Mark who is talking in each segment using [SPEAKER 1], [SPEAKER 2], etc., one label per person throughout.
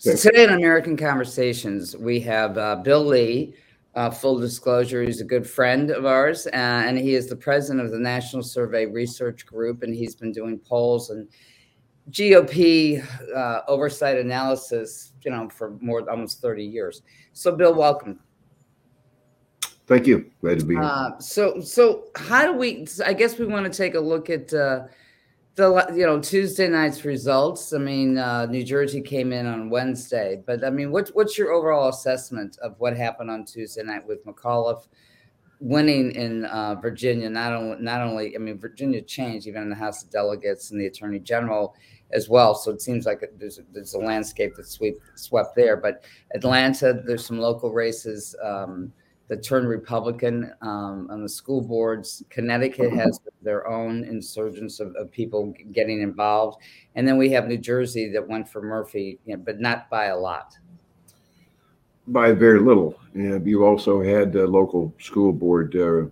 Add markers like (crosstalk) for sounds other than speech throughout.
[SPEAKER 1] So today in American Conversations, we have uh, Bill Lee. Uh, full disclosure, he's a good friend of ours, uh, and he is the president of the National Survey Research Group, and he's been doing polls and GOP uh, oversight analysis, you know, for more almost 30 years. So, Bill, welcome.
[SPEAKER 2] Thank you. Glad to be here. Uh,
[SPEAKER 1] so, so how do we? I guess we want to take a look at uh, the you know Tuesday night's results. I mean, uh, New Jersey came in on Wednesday, but I mean, what's what's your overall assessment of what happened on Tuesday night with McAuliffe winning in uh, Virginia? Not only not only I mean, Virginia changed even in the House of Delegates and the Attorney General as well. So it seems like there's a, there's a landscape that swept there. But Atlanta, there's some local races. Um, that turned Republican um, on the school boards. Connecticut has their own insurgence of, of, people getting involved, and then we have New Jersey that went for Murphy, you know, but not by a lot.
[SPEAKER 2] By very little. you also had uh, local school board uh,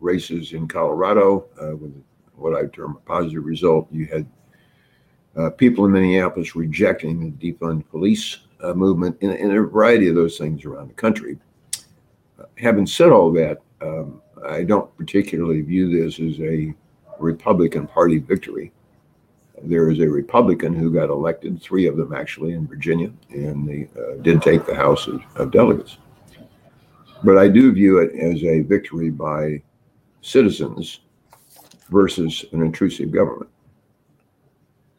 [SPEAKER 2] races in Colorado uh, with what I term a positive result. You had uh, people in Minneapolis rejecting the defund police uh, movement and, and a variety of those things around the country having said all that, um, I don't particularly view this as a Republican Party victory. There is a Republican who got elected, three of them actually in Virginia, and they uh, did take the House of, of Delegates. But I do view it as a victory by citizens versus an intrusive government.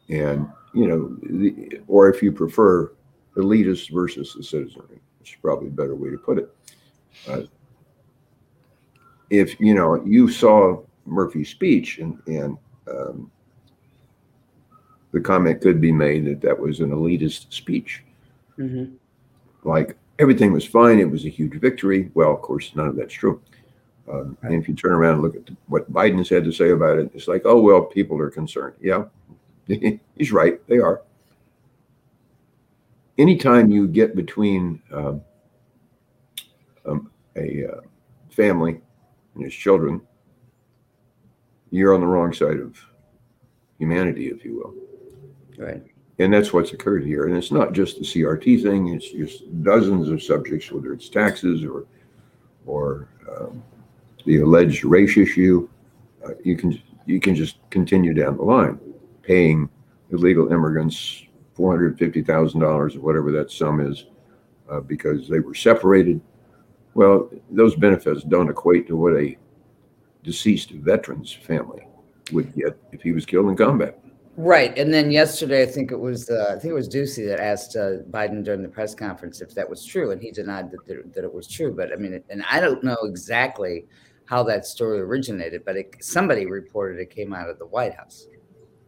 [SPEAKER 2] And, you know, the, or if you prefer, elitists versus the citizenry, which is probably a better way to put it. Uh, if you know you saw Murphy's speech and and um, the comment could be made that that was an elitist speech, mm-hmm. like everything was fine, it was a huge victory. Well, of course, none of that's true. Um, right. And if you turn around and look at what Biden's had to say about it, it's like, oh well, people are concerned. Yeah, (laughs) he's right, they are. Anytime you get between uh, um, a uh, family and his children, you're on the wrong side of humanity, if you will.
[SPEAKER 1] Right.
[SPEAKER 2] And that's what's occurred here. And it's not just the CRT thing; it's just dozens of subjects, whether it's taxes or or um, the alleged race issue. Uh, you can you can just continue down the line, paying illegal immigrants four hundred fifty thousand dollars or whatever that sum is, uh, because they were separated well, those benefits don't equate to what a deceased veteran's family would get if he was killed in combat.
[SPEAKER 1] Right, and then yesterday, I think it was uh, I think it was Doocy that asked uh, Biden during the press conference if that was true, and he denied that that, that it was true. But I mean, and I don't know exactly how that story originated, but it, somebody reported it came out of the White House.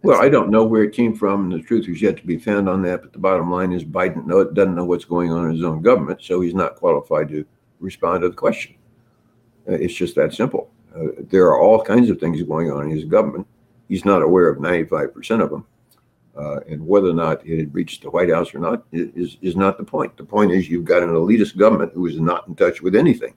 [SPEAKER 2] Well, I don't know where it came from, and the truth is yet to be found on that. But the bottom line is Biden know, doesn't know what's going on in his own government, so he's not qualified to respond to the question. Uh, it's just that simple. Uh, there are all kinds of things going on in his government. He's not aware of 95% of them. Uh, and whether or not it had reached the White House or not is, is not the point. The point is you've got an elitist government who is not in touch with anything.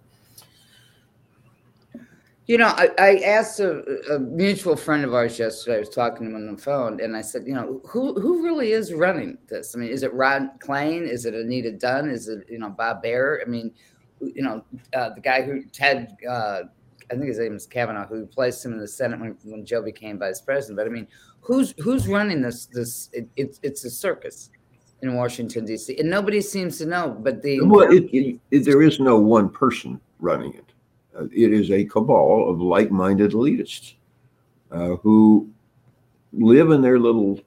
[SPEAKER 1] You know, I, I asked a, a, mutual friend of ours yesterday. I was talking to him on the phone, and I said, you know, who who really is running this? I mean, is it Ron Klain? Is it Anita Dunn? Is it you know Bob Baer? I mean, you know, uh, the guy who Ted, uh, I think his name is Kavanaugh, who placed him in the Senate when, when Joe became vice president. But I mean, who's who's running this? This it, it, it's a circus in Washington D.C. and nobody seems to know. But the
[SPEAKER 2] well, it, it, there is no one person running it. Uh, it is a cabal of like-minded elitists uh, who live in their little.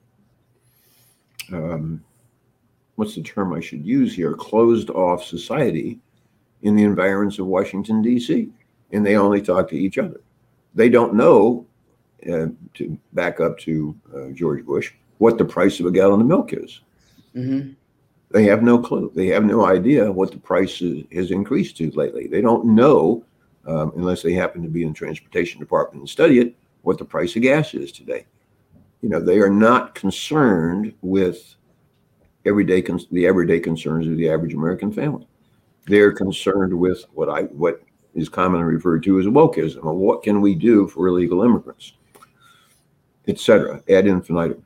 [SPEAKER 2] Um, what's the term I should use here? Closed off society in the environs of Washington, D.C., and they only talk to each other. They don't know, uh, to back up to uh, George Bush, what the price of a gallon of milk is. Mm-hmm. They have no clue. They have no idea what the price is, has increased to lately. They don't know, um, unless they happen to be in the transportation department and study it, what the price of gas is today. You know, they are not concerned with everyday con- the everyday concerns of the average American family they're concerned with what I what is commonly referred to as wokeism. What can we do for illegal immigrants, etc. Ad infinitum.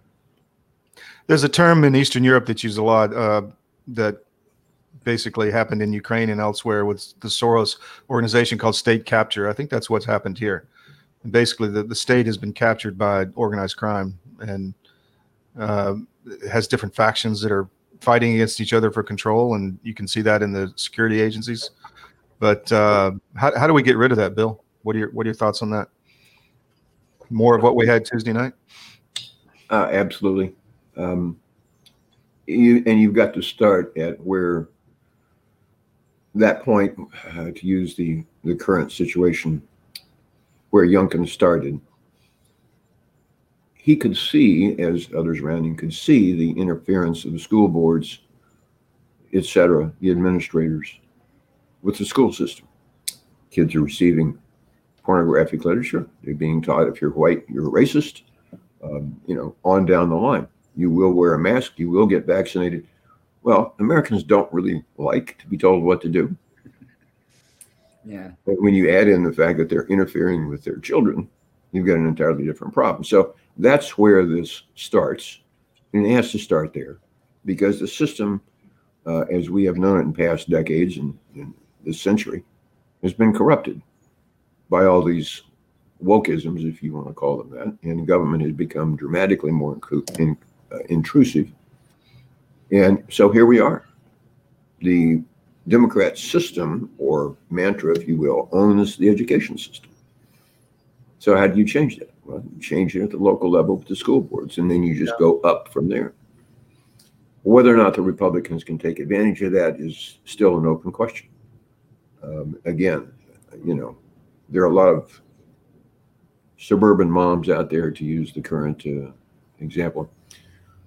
[SPEAKER 3] There's a term in Eastern Europe that's used a lot, uh, that basically happened in Ukraine and elsewhere with the Soros organization called state capture. I think that's what's happened here. And basically, the, the state has been captured by organized crime and uh, has different factions that are fighting against each other for control. And you can see that in the security agencies. But uh, how, how do we get rid of that, Bill? What are your What are your thoughts on that? More of what we had Tuesday night.
[SPEAKER 2] Uh, absolutely. Um, you and you've got to start at where that point uh, to use the the current situation where Youngkin started. He could see, as others around him could see, the interference of the school boards, etc., the administrators, with the school system. Kids are receiving pornographic literature. They're being taught if you're white, you're a racist. Um, you know, on down the line. You will wear a mask. You will get vaccinated. Well, Americans don't really like to be told what to do.
[SPEAKER 1] Yeah.
[SPEAKER 2] But when you add in the fact that they're interfering with their children, you've got an entirely different problem. So that's where this starts. And it has to start there because the system, uh, as we have known it in past decades and, this century, has been corrupted by all these wokeisms, if you want to call them that. And government has become dramatically more in, uh, intrusive. And so here we are. The Democrat system, or mantra, if you will, owns the education system. So how do you change that? Well, you change it at the local level with the school boards, and then you just go up from there. Whether or not the Republicans can take advantage of that is still an open question. Um, again, you know, there are a lot of suburban moms out there, to use the current uh, example,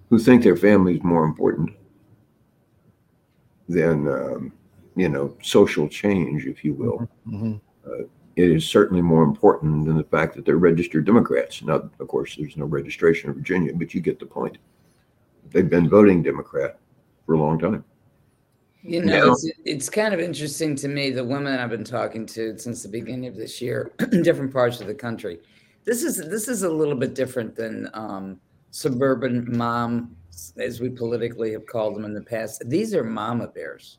[SPEAKER 2] who think their family is more important than um, you know social change, if you will. Mm-hmm. Uh, it is certainly more important than the fact that they're registered Democrats. Now, of course, there's no registration in Virginia, but you get the point. They've been voting Democrat for a long time.
[SPEAKER 1] You know, it's, it's kind of interesting to me, the women I've been talking to since the beginning of this year (clears throat) in different parts of the country. This is this is a little bit different than um, suburban mom, as we politically have called them in the past. These are mama bears,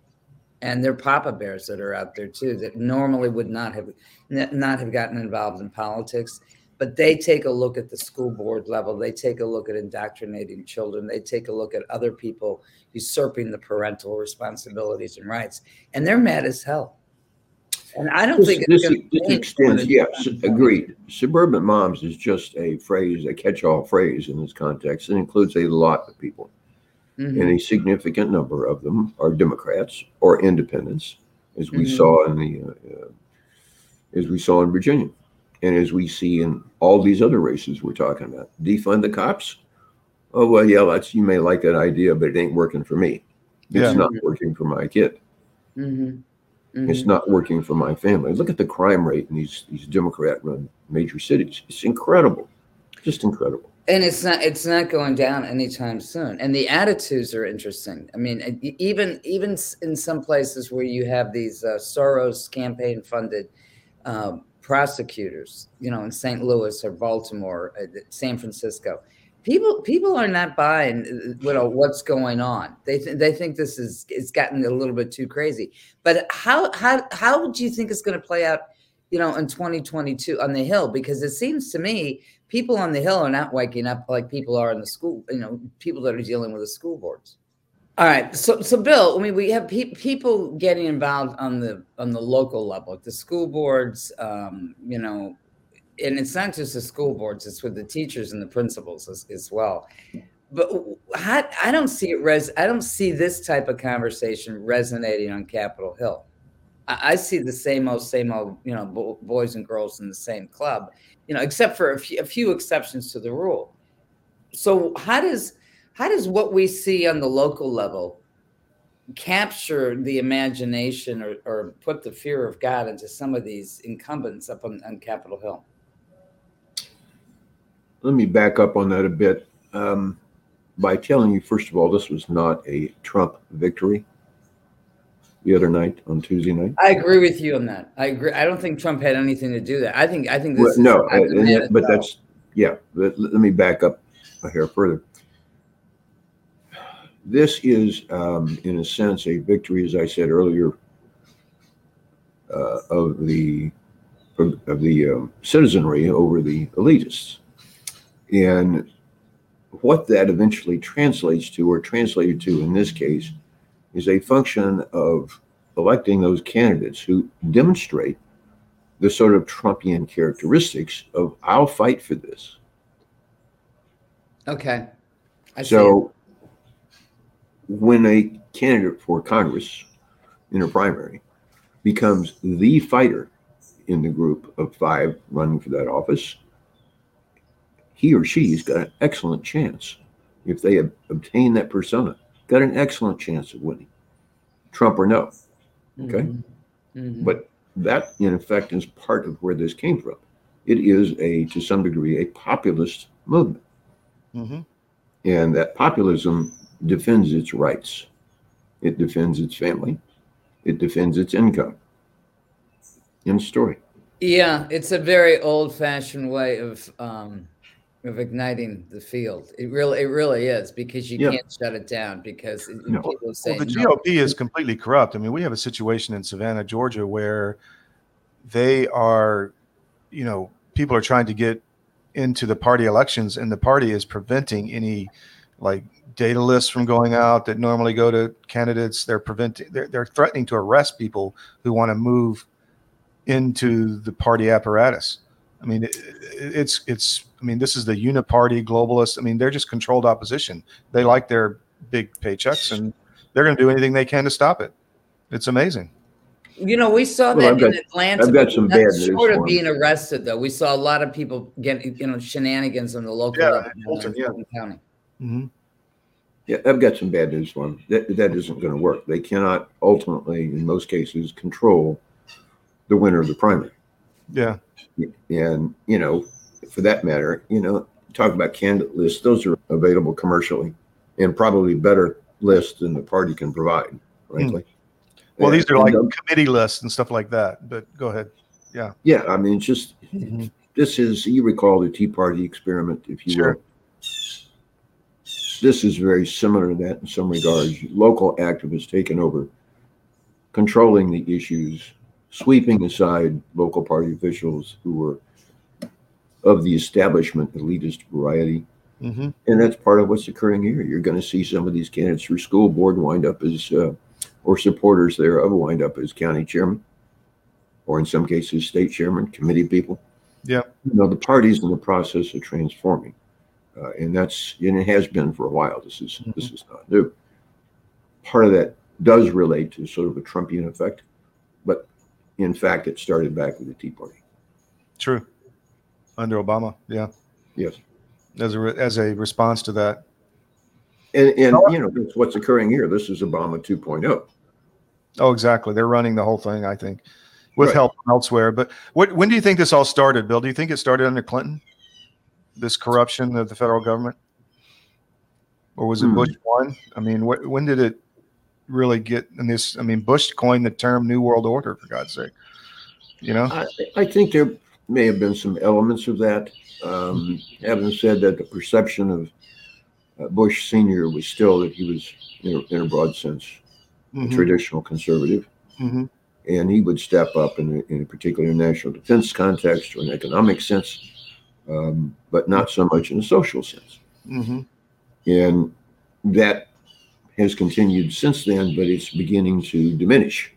[SPEAKER 1] and they're papa bears that are out there too that normally would not have not have gotten involved in politics. But they take a look at the school board level. They take a look at indoctrinating children. They take a look at other people usurping the parental responsibilities and rights, and they're mad as hell. And I don't
[SPEAKER 2] this,
[SPEAKER 1] think
[SPEAKER 2] this, this extends. Yes, agreed. Suburban moms is just a phrase, a catch-all phrase in this context. It includes a lot of people, mm-hmm. and a significant number of them are Democrats or independents, as we mm-hmm. saw in the uh, uh, as we saw in Virginia, and as we see in all these other races we're talking about. Defund the cops. Oh well, yeah, that's you may like that idea, but it ain't working for me. It's yeah. not working for my kid. Mm-hmm. Mm-hmm. It's not working for my family. Look at the crime rate in these these Democrat run major cities. It's incredible. Just incredible.
[SPEAKER 1] And it's not it's not going down anytime soon. And the attitudes are interesting. I mean, even even in some places where you have these uh, Soros campaign funded um, prosecutors, you know, in St. Louis or Baltimore, uh, San Francisco, people people are not buying you know what's going on they th- they think this is it's gotten a little bit too crazy but how how how do you think it's going to play out you know in 2022 on the hill because it seems to me people on the hill are not waking up like people are in the school you know people that are dealing with the school boards all right so so bill i mean we have pe- people getting involved on the on the local level the school boards um, you know and it's not just the school boards; it's with the teachers and the principals as, as well. But I, I don't see it res. I don't see this type of conversation resonating on Capitol Hill. I, see the same old, same old, you know, bo- boys and girls in the same club, you know, except for a few, a few exceptions to the rule. So how does how does what we see on the local level capture the imagination or, or put the fear of God into some of these incumbents up on, on Capitol Hill?
[SPEAKER 2] let me back up on that a bit um, by telling you, first of all, this was not a Trump victory the other night on Tuesday night.
[SPEAKER 1] I agree with you on that. I agree. I don't think Trump had anything to do that. I think I think this.
[SPEAKER 2] Well, no, and, but that's yeah. But let me back up a hair further. this is, um, in a sense, a victory, as I said earlier, uh, of the of the um, citizenry over the elitists, and what that eventually translates to, or translated to in this case, is a function of electing those candidates who demonstrate the sort of Trumpian characteristics of I'll fight for this.
[SPEAKER 1] Okay. I see.
[SPEAKER 2] So when a candidate for Congress in a primary becomes the fighter in the group of five running for that office, he or she's got an excellent chance. If they ob- obtain that persona, got an excellent chance of winning. Trump or no. okay.
[SPEAKER 1] Mhm. Mhm.
[SPEAKER 2] But that, in effect, is part of where this came from. It is a, to some degree, a populist movement.
[SPEAKER 3] hmm
[SPEAKER 2] And that populism defends its rights. It defends its family. It defends its income. End story.
[SPEAKER 1] Yeah, it's a very old-fashioned way of um, of igniting the field. It really, it really is because you
[SPEAKER 2] Yeah.
[SPEAKER 1] can't shut it down because it-
[SPEAKER 2] No.
[SPEAKER 1] people say
[SPEAKER 3] Well, the
[SPEAKER 1] no.
[SPEAKER 3] GOP is completely corrupt. I mean, we have a situation in Savannah, Georgia, where they are, you know, people are trying to get into the party elections, and the party is preventing any like data lists from going out that normally go to candidates. They're preventing. They're, they're threatening to arrest people who want to move into the party apparatus. I mean, it, it's it's. I mean, this is the uniparty globalist. I mean, they're just controlled opposition. They like their big paychecks, and they're going to do anything they can to stop it. It's amazing.
[SPEAKER 1] You know, we saw
[SPEAKER 2] Well,
[SPEAKER 1] that
[SPEAKER 2] I've
[SPEAKER 1] in
[SPEAKER 2] got-
[SPEAKER 1] Atlanta.
[SPEAKER 2] I've got some
[SPEAKER 1] not
[SPEAKER 2] bad news
[SPEAKER 1] Short
[SPEAKER 2] for
[SPEAKER 1] of
[SPEAKER 2] 'em.
[SPEAKER 1] being arrested, though, we saw a lot of people getting, you know, shenanigans in the local
[SPEAKER 3] Yeah,
[SPEAKER 1] level
[SPEAKER 3] in
[SPEAKER 1] in
[SPEAKER 3] Fulton, yeah.
[SPEAKER 1] County.
[SPEAKER 3] Mm-hmm.
[SPEAKER 2] Yeah, I've got some bad news for them. That, that isn't going to work. They cannot ultimately, in most cases, control the winner of the primary.
[SPEAKER 3] Yeah.
[SPEAKER 2] And, you know, for that matter, you know, talk about candidate lists, those are available commercially and probably better lists than the party can provide, frankly.
[SPEAKER 3] Well, these are like
[SPEAKER 2] um,
[SPEAKER 3] committee lists and stuff like that. But go ahead.
[SPEAKER 2] yeah, Yeah. I mean, it's just
[SPEAKER 3] Mhm.
[SPEAKER 2] this is you recall the Tea Party experiment, if you
[SPEAKER 3] Sure.
[SPEAKER 2] will. This is very similar to that in some regards. Local activists taking over, controlling the issues, sweeping aside local party officials who were of the establishment elitist variety.
[SPEAKER 3] Mm-hmm.
[SPEAKER 2] And that's part of what's occurring here. You're going to see some of these candidates for school board wind up as, uh, or supporters thereof wind up as county chairman, or in some cases, state chairman, committee people.
[SPEAKER 3] Yeah.
[SPEAKER 2] You know, the party's in the process of transforming. Uh, and that's, and it has been for a while. This is, this is not new. Part of that does relate to sort of a Trumpian effect, in fact, it started back with the Tea Party.
[SPEAKER 3] True. Under Obama. Yeah.
[SPEAKER 2] Yes.
[SPEAKER 3] As a, re- as a response to that.
[SPEAKER 2] And, and, you know, that's what's occurring here. This is Obama oh. 2.0.
[SPEAKER 3] Oh, exactly. They're running the whole thing, I think, with
[SPEAKER 2] Right.
[SPEAKER 3] help from elsewhere. But what, when do you think this all started, Bill? Do you think it started under Clinton? This corruption of the federal government? Or was it
[SPEAKER 2] Hmm.
[SPEAKER 3] Bush one? I mean, wh- when did it really get in this? I mean, Bush coined the term New World Order, for God's sake. You know?
[SPEAKER 2] I, I think there may have been some elements of that. Um, having said that, the perception of uh, Bush Senior was still that he was, in a, in a broad sense, a
[SPEAKER 3] Mhm,
[SPEAKER 2] traditional conservative,
[SPEAKER 3] mhm.
[SPEAKER 2] and he would step up in a, in a particular national defense context or an economic sense, um, but not so much in a social sense.
[SPEAKER 3] Mhm.
[SPEAKER 2] And that has continued since then, but it's beginning to diminish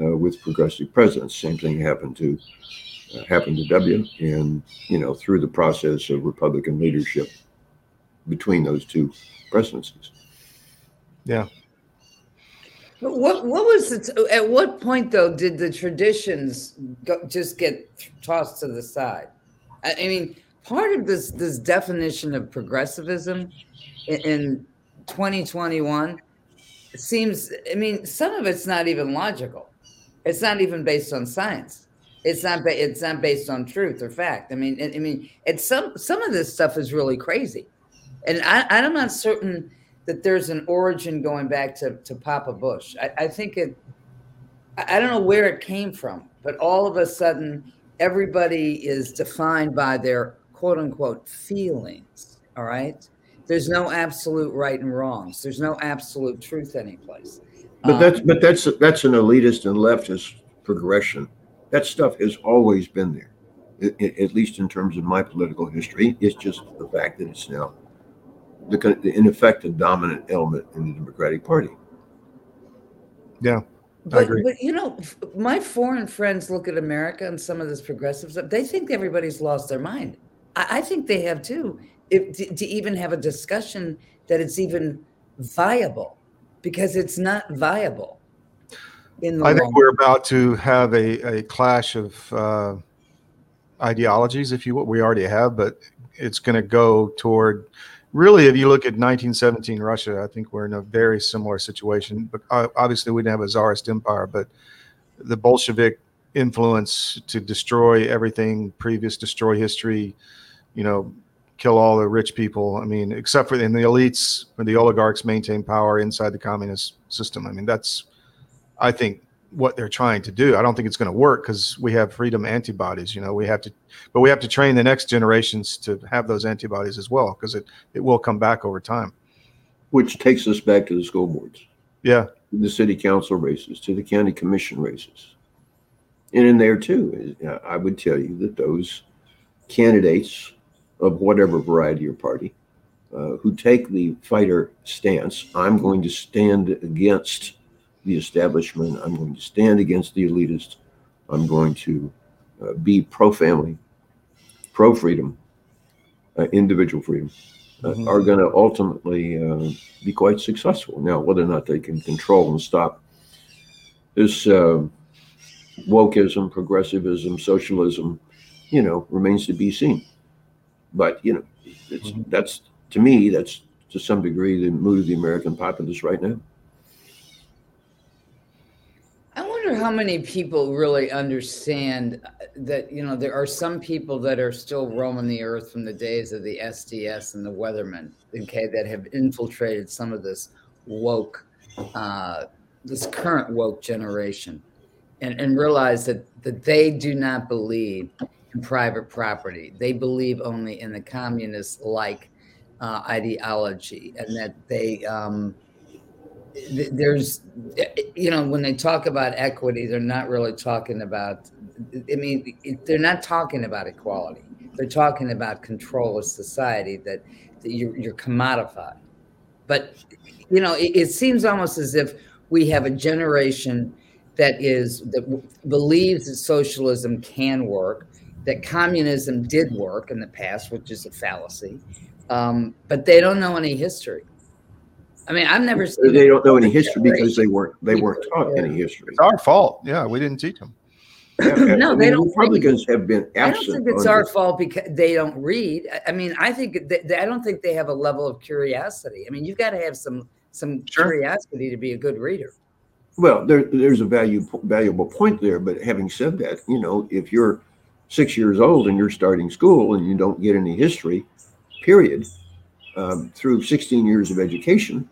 [SPEAKER 2] uh, with progressive presidents. Same thing happened to uh, happened to W, and you know through the process of Republican leadership between those two presidencies.
[SPEAKER 1] Yeah. What what was it? At what point though did the traditions go, just get tossed to the side? I, I mean, part of this this definition of progressivism in, in 2021 seems. I mean, some of it's not even logical. It's not even based on science. It's not. Ba- it's not based on truth or fact. I mean, I, I mean, it's some some of this stuff is really crazy, and I, I'm not certain that there's an origin going back to, to Papa Bush. I, I think it, I I don't know where it came from, but all of a sudden, everybody is defined by their quote unquote feelings. All right. There's no absolute right and wrongs. There's no absolute truth anyplace.
[SPEAKER 2] But
[SPEAKER 1] Um,
[SPEAKER 2] that's but that's that's an elitist and leftist progression. That stuff has always been there, I- I- at least in terms of my political history. It's just the fact that it's now, the, con- in effect, a dominant element in the Democratic Party.
[SPEAKER 3] Yeah,
[SPEAKER 1] But, but you know, my foreign friends look at America and some of this progressive stuff. They think everybody's lost their mind. I, I think they have too. If, to, to even have a discussion that it's even viable, because it's not viable. In the
[SPEAKER 3] I think
[SPEAKER 1] long
[SPEAKER 3] we're about to have a, a clash of uh, ideologies, if you will. We already have, but it's going to go toward really, if you look at 1917 Russia, I think we're in a very similar situation. But uh, obviously, we didn't have a czarist empire, but the Bolshevik influence to destroy everything previous, destroy history, you know, kill all the rich people. I mean, except for in the elites or the oligarchs maintain power inside the communist system. I mean, that's I think what they're trying to do. I don't think it's going to work because we have freedom antibodies. You know, we have to, but we have to train the next generations to have those antibodies as well because it it will come back over time.
[SPEAKER 2] Which takes us back to the school boards,
[SPEAKER 3] Yeah,
[SPEAKER 2] the city council races, to the county commission races. And in there too, I would tell you that those candidates of whatever variety or party uh, who take the fighter stance, I'm going to stand against the establishment, I'm going to stand against the elitist, I'm going to uh, be pro family, pro freedom, uh, individual freedom, uh,
[SPEAKER 3] Mhm.
[SPEAKER 2] are going to ultimately uh, be quite successful. Now, whether or not they can control and stop this uh, wokeism, progressivism, socialism, you know, remains to be seen. But you know, it's,
[SPEAKER 3] Mhm.
[SPEAKER 2] that's to me, that's to some degree the mood of the American populace right now.
[SPEAKER 1] I wonder how many people really understand uh, that, you know, there are some people that are still roaming the earth from the days of the SDS and the Weathermen, okay, that have infiltrated some of this woke, uh, this current woke generation and, and realize that, that they do not believe private property. They believe only in the communist like uh, ideology and that they, um, th- there's you know when they talk about equity they're not really talking about i mean it- they're not talking about equality they're talking about control of society that, that you're, you're commodified but you know it, it seems almost as if we have a generation that is that believes that socialism can work that communism did work in the past which is a fallacy um, but they don't know any history I mean, I've never seen.
[SPEAKER 2] They don't know any history because they weren't they weren't taught any history.
[SPEAKER 3] it's our fault. Yeah, we didn't teach them. (clears throat)
[SPEAKER 1] No,
[SPEAKER 2] I
[SPEAKER 1] they don't
[SPEAKER 2] Republicans have been
[SPEAKER 1] I don't think it's our
[SPEAKER 2] this.
[SPEAKER 1] fault because they don't read. I- I mean, I think that I don't think they have a level of curiosity. I mean, you've got to have some some
[SPEAKER 3] Sure.
[SPEAKER 1] curiosity to be a good reader.
[SPEAKER 2] Well, there, there's a value, valuable point there. But having said that, you know, if you're six years old and you're starting school and you don't get any history, period, um, through 16 years of education,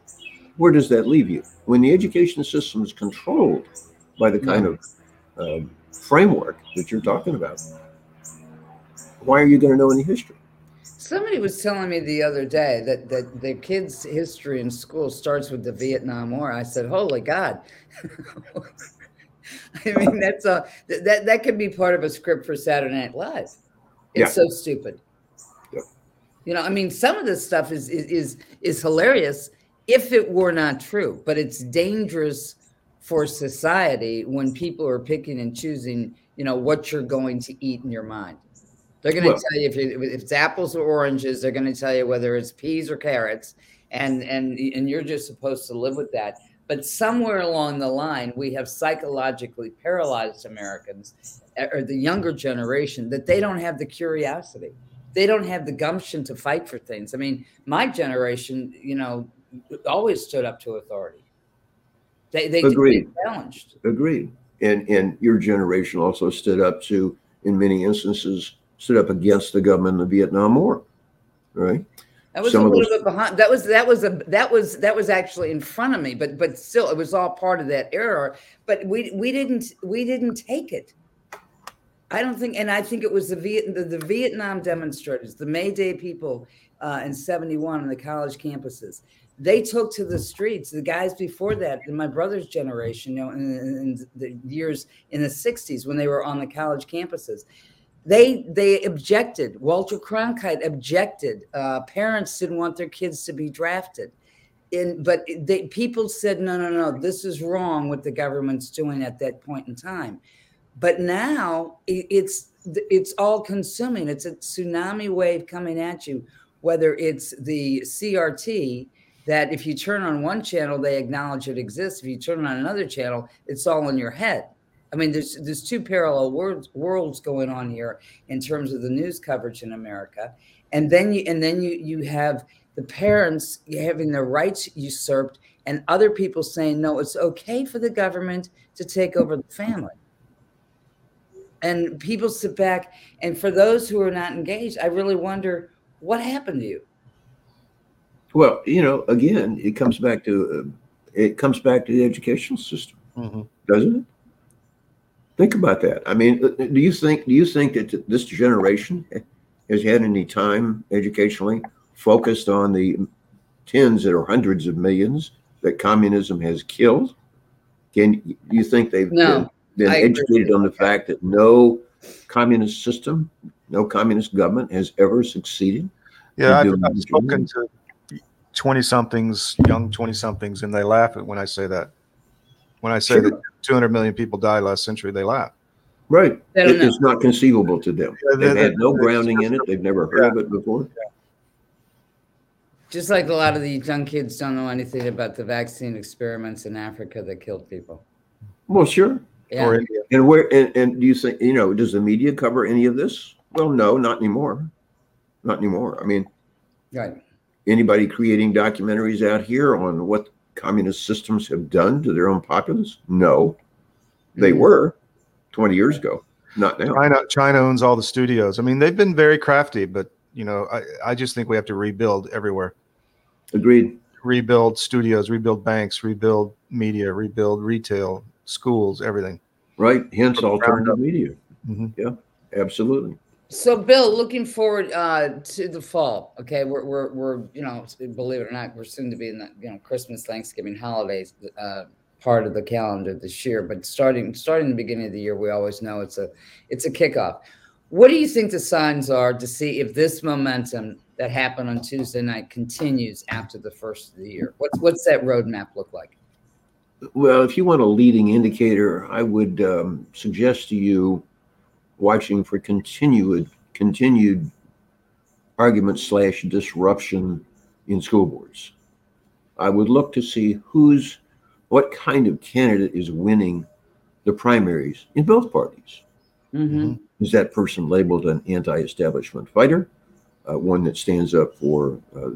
[SPEAKER 2] where does that leave you? When the education system is controlled by the kind of um, framework that you're talking about, why are you going to know any history?
[SPEAKER 1] Somebody was telling me the other day that that the kids' history in school starts with the Vietnam War. I said, "Holy God!" (laughs) (laughs) I mean, that's a that that could be part of a script for Saturday Night Live. It's
[SPEAKER 2] Yeah.
[SPEAKER 1] so stupid.
[SPEAKER 2] Yeah.
[SPEAKER 1] You know, I mean, some of this stuff is is is, is hilarious if it were not true, but it's dangerous for society when people are picking and choosing. You know what you're going to eat in your mind. They're going to
[SPEAKER 2] Well-
[SPEAKER 1] tell you if, you if it's apples or oranges. They're going to tell you whether it's peas or carrots, and and and you're just supposed to live with that. But somewhere along the line, we have psychologically paralyzed Americans, eh, or the younger generation, that they don't have the curiosity. They don't have the gumption to fight for things. I mean, my generation, you know, always stood up to authority. They they, they
[SPEAKER 2] Agreed.
[SPEAKER 1] challenged.
[SPEAKER 2] Agreed. And and your generation also stood up to, in many instances, stood up against the government in the Vietnam War. Right?
[SPEAKER 1] That was
[SPEAKER 2] Some
[SPEAKER 1] a little bit behind. That was that was a that was that was actually in front of me, but but still, it was all part of that era. But we we didn't we didn't take it. I don't think, and I think it was the Viet the, the Vietnam demonstrators, the May Day people uh, and 71 on the college campuses. They took to the streets. The guys before that, in my brother's generation, you know, in, in the years in the 60s when they were on the college campuses, they they objected. Walter Cronkite objected. Uh, parents didn't want their kids to be drafted. In, but they, people said, no, no, no, this is wrong what the government's doing at that point in time. But now it, it's it's all consuming. It's a tsunami wave coming at you. Whether it's the CRT that if you turn on one channel, they acknowledge it exists. If you turn on another channel, it's all in your head. I mean, there's there's two parallel worlds worlds going on here in terms of the news coverage in America, and then you and then you you have the parents having their rights usurped, and other people saying no, it's okay for the government to take over the family. And people sit back, and for those who are not engaged, I really wonder what happened to you.
[SPEAKER 2] Well, you know, again, it comes back to uh, it comes back to the educational system, mm-hmm. doesn't it? Think about that. I mean, uh, do you think do you think that this generation has had any time educationally focused on the tens or hundreds of millions that communism has killed? Can do you think they've
[SPEAKER 1] no,
[SPEAKER 2] been, been educated on the fact that no communist system, no communist government has ever succeeded?
[SPEAKER 3] Yeah, I've, I've spoken to 20 somethings, young 20 somethings, and they laugh at when I say that. When I say sure. that 200 million people died last century, they laugh.
[SPEAKER 2] Right. It, it's not conceivable to them. Yeah, They've had no grounding in it. They've never heard yeah. of it before.
[SPEAKER 1] Just like a lot of the young kids don't know anything about the vaccine experiments in Africa that killed people.
[SPEAKER 2] Well, sure.
[SPEAKER 1] Yeah.
[SPEAKER 2] And where and, and do you think you know? Does the media cover any of this? Well, no, not anymore. Not anymore. I mean,
[SPEAKER 1] right.
[SPEAKER 2] Anybody creating documentaries out here on what communist systems have done to their own populace? No, they mm-hmm. were 20 years ago. Not now.
[SPEAKER 3] China, China owns all the studios. I mean, they've been very crafty, but you know, I, I just think we have to rebuild everywhere.
[SPEAKER 2] Agreed.
[SPEAKER 3] Rebuild studios, rebuild banks, rebuild media, rebuild retail, schools, everything.
[SPEAKER 2] Right. Hence alternative media. Mm-hmm. Yeah, absolutely.
[SPEAKER 1] So, Bill, looking forward uh, to the fall. Okay, we're, we're we're you know, believe it or not, we're soon to be in the you know Christmas, Thanksgiving holidays uh, part of the calendar this year. But starting starting the beginning of the year, we always know it's a it's a kickoff. What do you think the signs are to see if this momentum that happened on Tuesday night continues after the first of the year? What's what's that roadmap look like?
[SPEAKER 2] Well, if you want a leading indicator, I would um, suggest to you watching for continued continued argument slash disruption in school boards. I would look to see who's what kind of candidate is winning the primaries in both parties. Mm-hmm. Is that person labeled an anti-establishment fighter, uh, one that stands up for, uh,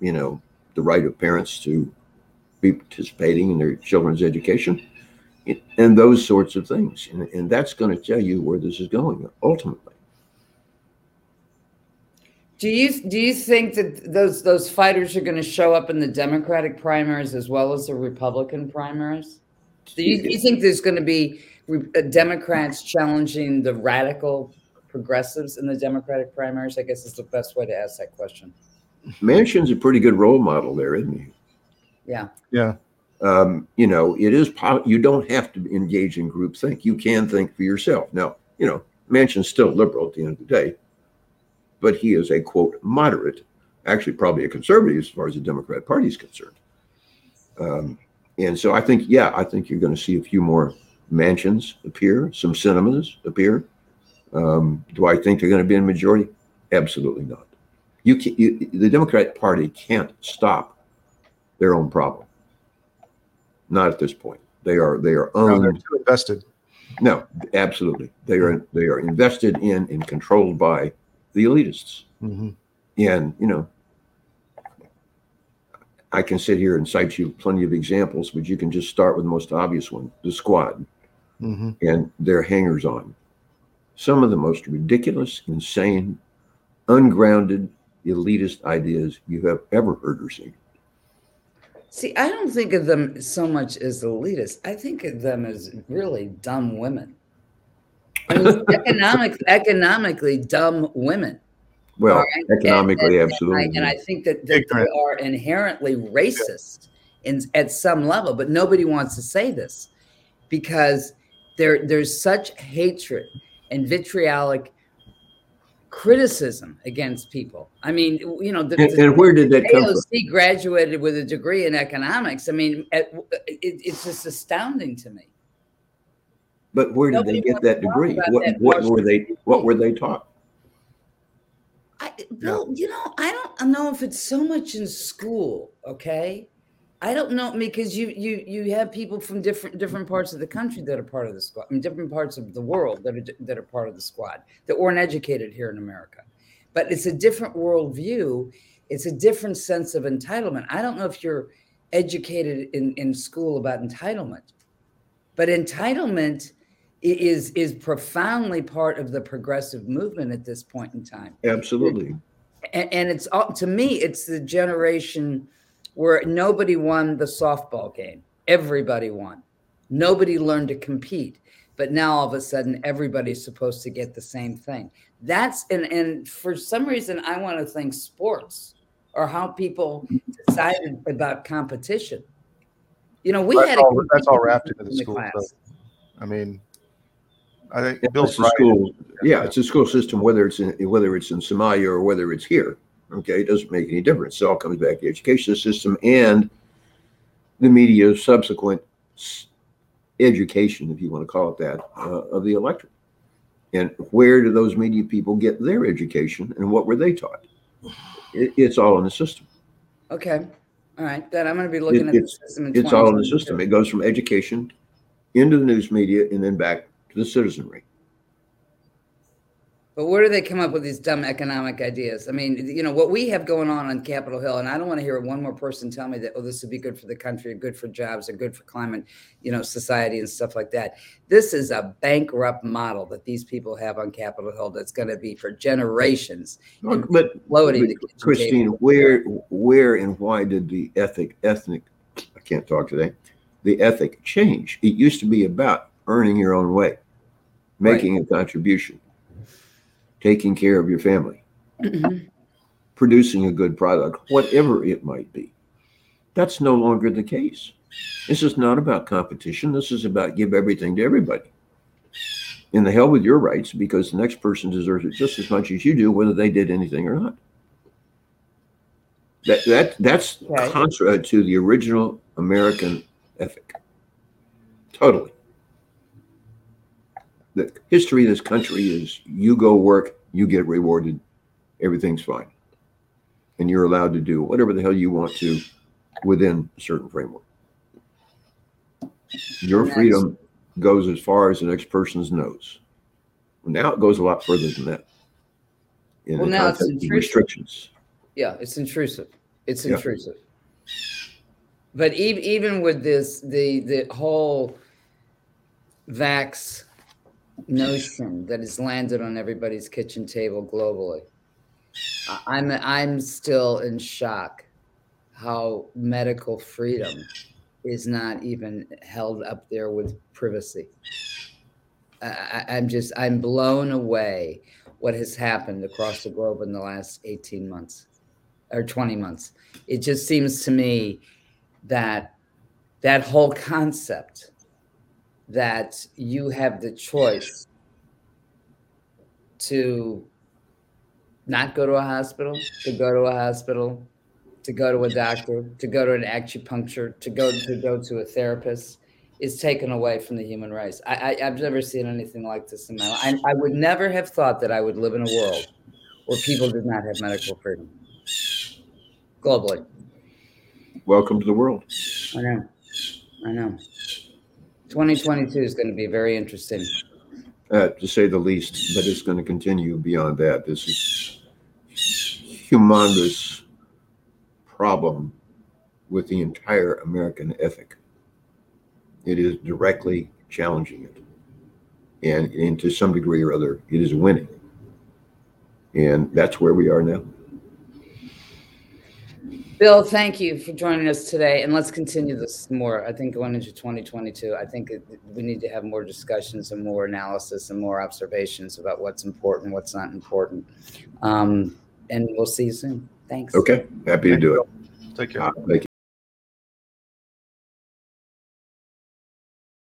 [SPEAKER 2] you know, the right of parents to be participating in their children's education? And those sorts of things. And, and that's going to tell you where this is going ultimately.
[SPEAKER 1] Do you do you think that those those fighters are going to show up in the Democratic primaries as well as the Republican primaries? Do you, do you think there's going to be uh, Democrats challenging the radical progressives in the Democratic primaries? I guess is the best way to ask that question.
[SPEAKER 2] Manchin's a pretty good role model there, isn't he?
[SPEAKER 1] Yeah.
[SPEAKER 3] Yeah
[SPEAKER 2] um, you know, it is you don't have to engage in group think. You can think for yourself. Now, you know, Manchin's still liberal at the end of the day, but he is a quote moderate, actually probably a conservative as far as the Democrat Party is concerned. Um, and so I think, yeah, I think you're going to see a few more Manchins appear, some Sinemas appear. Um, do I think they're going to be in majority? Absolutely not. You, can, you the Democrat Party can't stop their own problem. Not at this point. They are they are owned. No,
[SPEAKER 3] too invested.
[SPEAKER 2] No, absolutely. They are they are invested in and controlled by the elitists. Mm-hmm. And you know, I can sit here and cite you plenty of examples, but you can just start with the most obvious one: the squad mm-hmm. and their hangers on. Some of the most ridiculous, insane, ungrounded, elitist ideas you have ever heard or seen.
[SPEAKER 1] See, I don't think of them so much as elitists. I think of them as really dumb women. I mean, (laughs) economic, economically dumb women.
[SPEAKER 2] Well,
[SPEAKER 1] right?
[SPEAKER 2] economically,
[SPEAKER 1] And- and
[SPEAKER 2] absolutely.
[SPEAKER 1] And I think that, that they are inherently racist in, at some level, but nobody wants to say this because there there's such hatred and vitriolic criticism against people. I mean, you know, the,
[SPEAKER 2] and, and where did that come from?
[SPEAKER 1] AOC graduated with a degree in economics. I mean, it, it, it's just astounding to me.
[SPEAKER 2] But where did
[SPEAKER 1] Nobody
[SPEAKER 2] they get that degree? What,
[SPEAKER 1] that
[SPEAKER 2] what were they? What were they taught?
[SPEAKER 1] I, Bill, you know, I don't know if it's so much in school. Okay, I don't know because you you you have people from different different parts of the country that are part of the squad. I mean, different parts of the world that are that are part of the squad that weren't educated here in America. But it's a different worldview. It's a different sense of entitlement. I don't know if you're educated in in school about entitlement, but entitlement is is profoundly part of the progressive movement at this point in time
[SPEAKER 2] Absolutely.
[SPEAKER 1] and, and it's all to me it's the generation where nobody won the softball game everybody won nobody learned to compete but now all of a sudden everybody's supposed to get the same thing that's and and for some reason i want to think sports or how people decided about competition you know we
[SPEAKER 3] That's
[SPEAKER 1] had
[SPEAKER 3] all-
[SPEAKER 1] a
[SPEAKER 3] that's all wrapped into the
[SPEAKER 1] in
[SPEAKER 3] school,
[SPEAKER 1] class.
[SPEAKER 3] I mean, I think
[SPEAKER 2] Yeah,
[SPEAKER 3] Bill's
[SPEAKER 2] it's a
[SPEAKER 3] right.
[SPEAKER 2] school. Yeah, it's a school system, whether it's in whether it's in Somalia or whether it's here. Okay, it doesn't make any difference. It all comes back to the education system and the media's subsequent education, if you want to call it that, uh, of the electorate. And where do those media people get their education, and what were they taught? It, it's all in the system.
[SPEAKER 1] okay all right then i'm going to be looking at the system
[SPEAKER 2] It's all in the system. It goes from education into the news media and then back to the citizenry.
[SPEAKER 1] But where do they come up with these dumb economic ideas? I mean, you know, what we have going on on Capitol Hill, and I don't want to hear one more person tell me that, oh, this would be good for the country, or good for jobs, or good for climate, you know, society and stuff like that. This is a bankrupt model that these people have on Capitol Hill that's going to be for generations. And
[SPEAKER 2] But But Christine, where, where and why did the ethic, ethnic, I can't talk today, the ethic change? It used to be about earning your own way, making a contribution, taking care of your family,
[SPEAKER 1] Mhm.
[SPEAKER 2] producing a good product, whatever it might be. That's no longer the case. This is not about competition. This is about give everything to everybody. And the hell with your rights because the next person deserves it just as much as you do, whether they did anything or not. That that that's
[SPEAKER 1] Okay.
[SPEAKER 2] contrary to the original American ethic. Totally. The history of this country is you go work, you get rewarded, everything's fine. And you're allowed to do whatever the hell you want to within a certain framework. Your freedom goes as far as the next person's nose. Now it goes a lot further than that. In
[SPEAKER 1] Well,
[SPEAKER 2] the
[SPEAKER 1] now it's
[SPEAKER 2] of
[SPEAKER 1] intrusive.
[SPEAKER 2] restrictions.
[SPEAKER 1] Yeah, it's intrusive. It's
[SPEAKER 2] Yeah.
[SPEAKER 1] intrusive. But even even with this, the the whole vax notion that has landed on everybody's kitchen table globally, I'm I'm still in shock how medical freedom is not even held up there with privacy. I, I'm just I'm blown away what has happened across the globe in the last 18 months or 20 months. It just seems to me that that whole concept that you have the choice to not go to a hospital, to go to a hospital, to go to a doctor, to go to an acupuncture, to go to go to a therapist is taken away from the human race. I, I, I've never seen anything like this in my life. I, I would never have thought that I would live in a world where people did not have medical freedom globally.
[SPEAKER 2] Welcome to the world.
[SPEAKER 1] I know. I know. 2022 is going to be very interesting.
[SPEAKER 2] uh, to say the least, but it's going to continue beyond that. This is humongous problem with the entire American ethic. It is directly challenging it, and, and to some degree or other, it is winning. And that's where we are now.
[SPEAKER 1] Bill, thank you for joining us today, and let's continue this more. I think going into 2022, I think it, we need to have more discussions and more analysis and more observations about what's important, what's not important. Um, and we'll see you soon. Thanks.
[SPEAKER 2] Okay, happy to do it.
[SPEAKER 3] Take care.
[SPEAKER 2] Uh, Thank you.